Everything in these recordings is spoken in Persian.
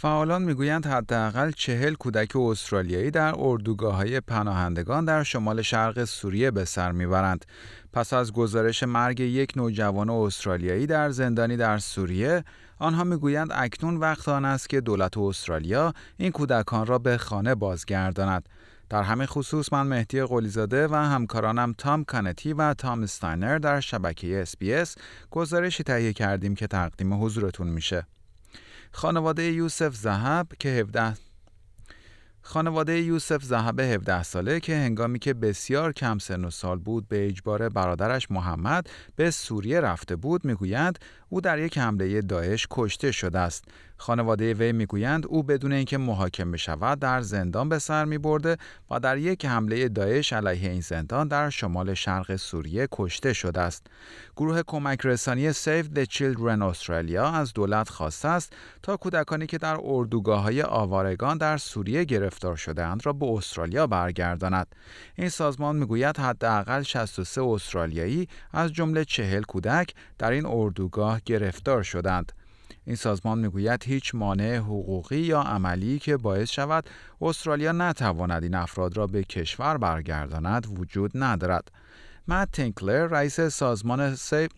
فعالان می‌گویند حداقل چهل کودک استرالیایی در اردوگاه های پناهندگان در شمال شرق سوریه به سر می‌برند. پس از گزارش مرگ یک نوجوان استرالیایی در زندانی در سوریه، آنها می‌گویند اکنون وقت آن است که دولت استرالیا این کودکان را به خانه بازگرداند. در همین خصوص من مهدی قلیزاده و همکارانم تام کانتی و تام استاینر در شبکه SBS گزارشی تهیه کردیم که تقدیم حضورتون میشه. خانواده یوسف زهب که 17 خانواده یوسف زهب 17 ساله که هنگامی که بسیار کم سن و سال بود به اجبار برادرش محمد به سوریه رفته بود می‌گویند او در یک حمله داعش کشته شده است. خانواده وی می‌گویند او بدون اینکه محاکمه شود در زندان به سر می برده و در یک حمله داعش علیه این زندان در شمال شرق سوریه کشته شده است. گروه کمک رسانی Save the Children استرالیا از دولت خواسته است تا کودکانی که در اردوگاه های آوارگان در سوریه گرفتار شدهاند را به استرالیا برگرداند. این سازمان می‌گوید حداقل 63 استرالیایی از جمله 40 کودک در این اردوگاه گرفتار شدند. این سازمان می‌گوید هیچ مانع حقوقی یا عملی که باعث شود استرالیا نتواند این افراد را به کشور برگرداند وجود ندارد. مت تینکلر رئیس سازمان Save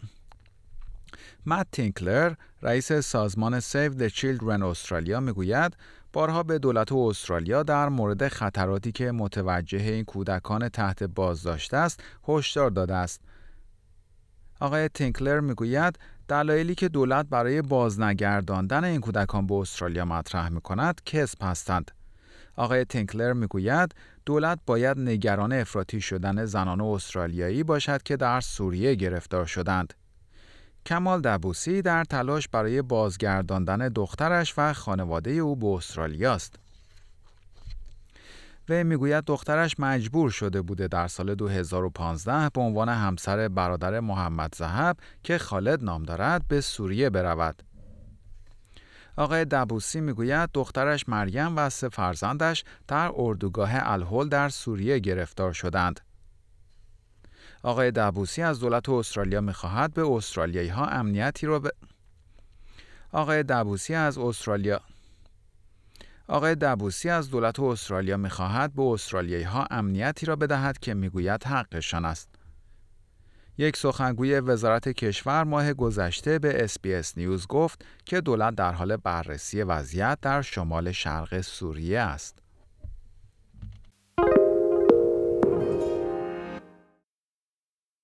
مت تینکلر رئیس سازمان Save the Children استرالیا می‌گوید بارها به دولت استرالیا در مورد خطراتی که متوجه این کودکان تحت بازداشت است هشدار داده است. آقای تینکلر می‌گوید دلایلی که دولت برای بازنگرداندن این کودکان به استرالیا مطرح می کند کذب هستند. آقای تینکلر می‌گوید دولت باید نگران افراطی شدن زنان استرالیایی باشد که در سوریه گرفتار شدند. کمال دبوسی در تلاش برای بازگرداندن دخترش و خانواده او به استرالیا است. وی می‌گوید دخترش مجبور شده بوده در سال 2015 به عنوان همسر برادر محمد زهب که خالد نام دارد به سوریه برود. آقای دبوسی می‌گوید دخترش مریم و سه فرزندش در اردوگاه الهول در سوریه گرفتار شدند. آقای دبوسی از دولت استرالیا می‌خواهد به استرالیایی ها امنیتی را به آقای دبوسی از استرالیا آقای دبوسی از دولت استرالیا می‌خواهد به استرالیایی ها امنیتی را بدهد که می‌گوید حقشان است. یک سخنگوی وزارت کشور ماه گذشته به اسپیس نیوز گفت که دولت در حال بررسی وضعیت در شمال شرق سوریه است.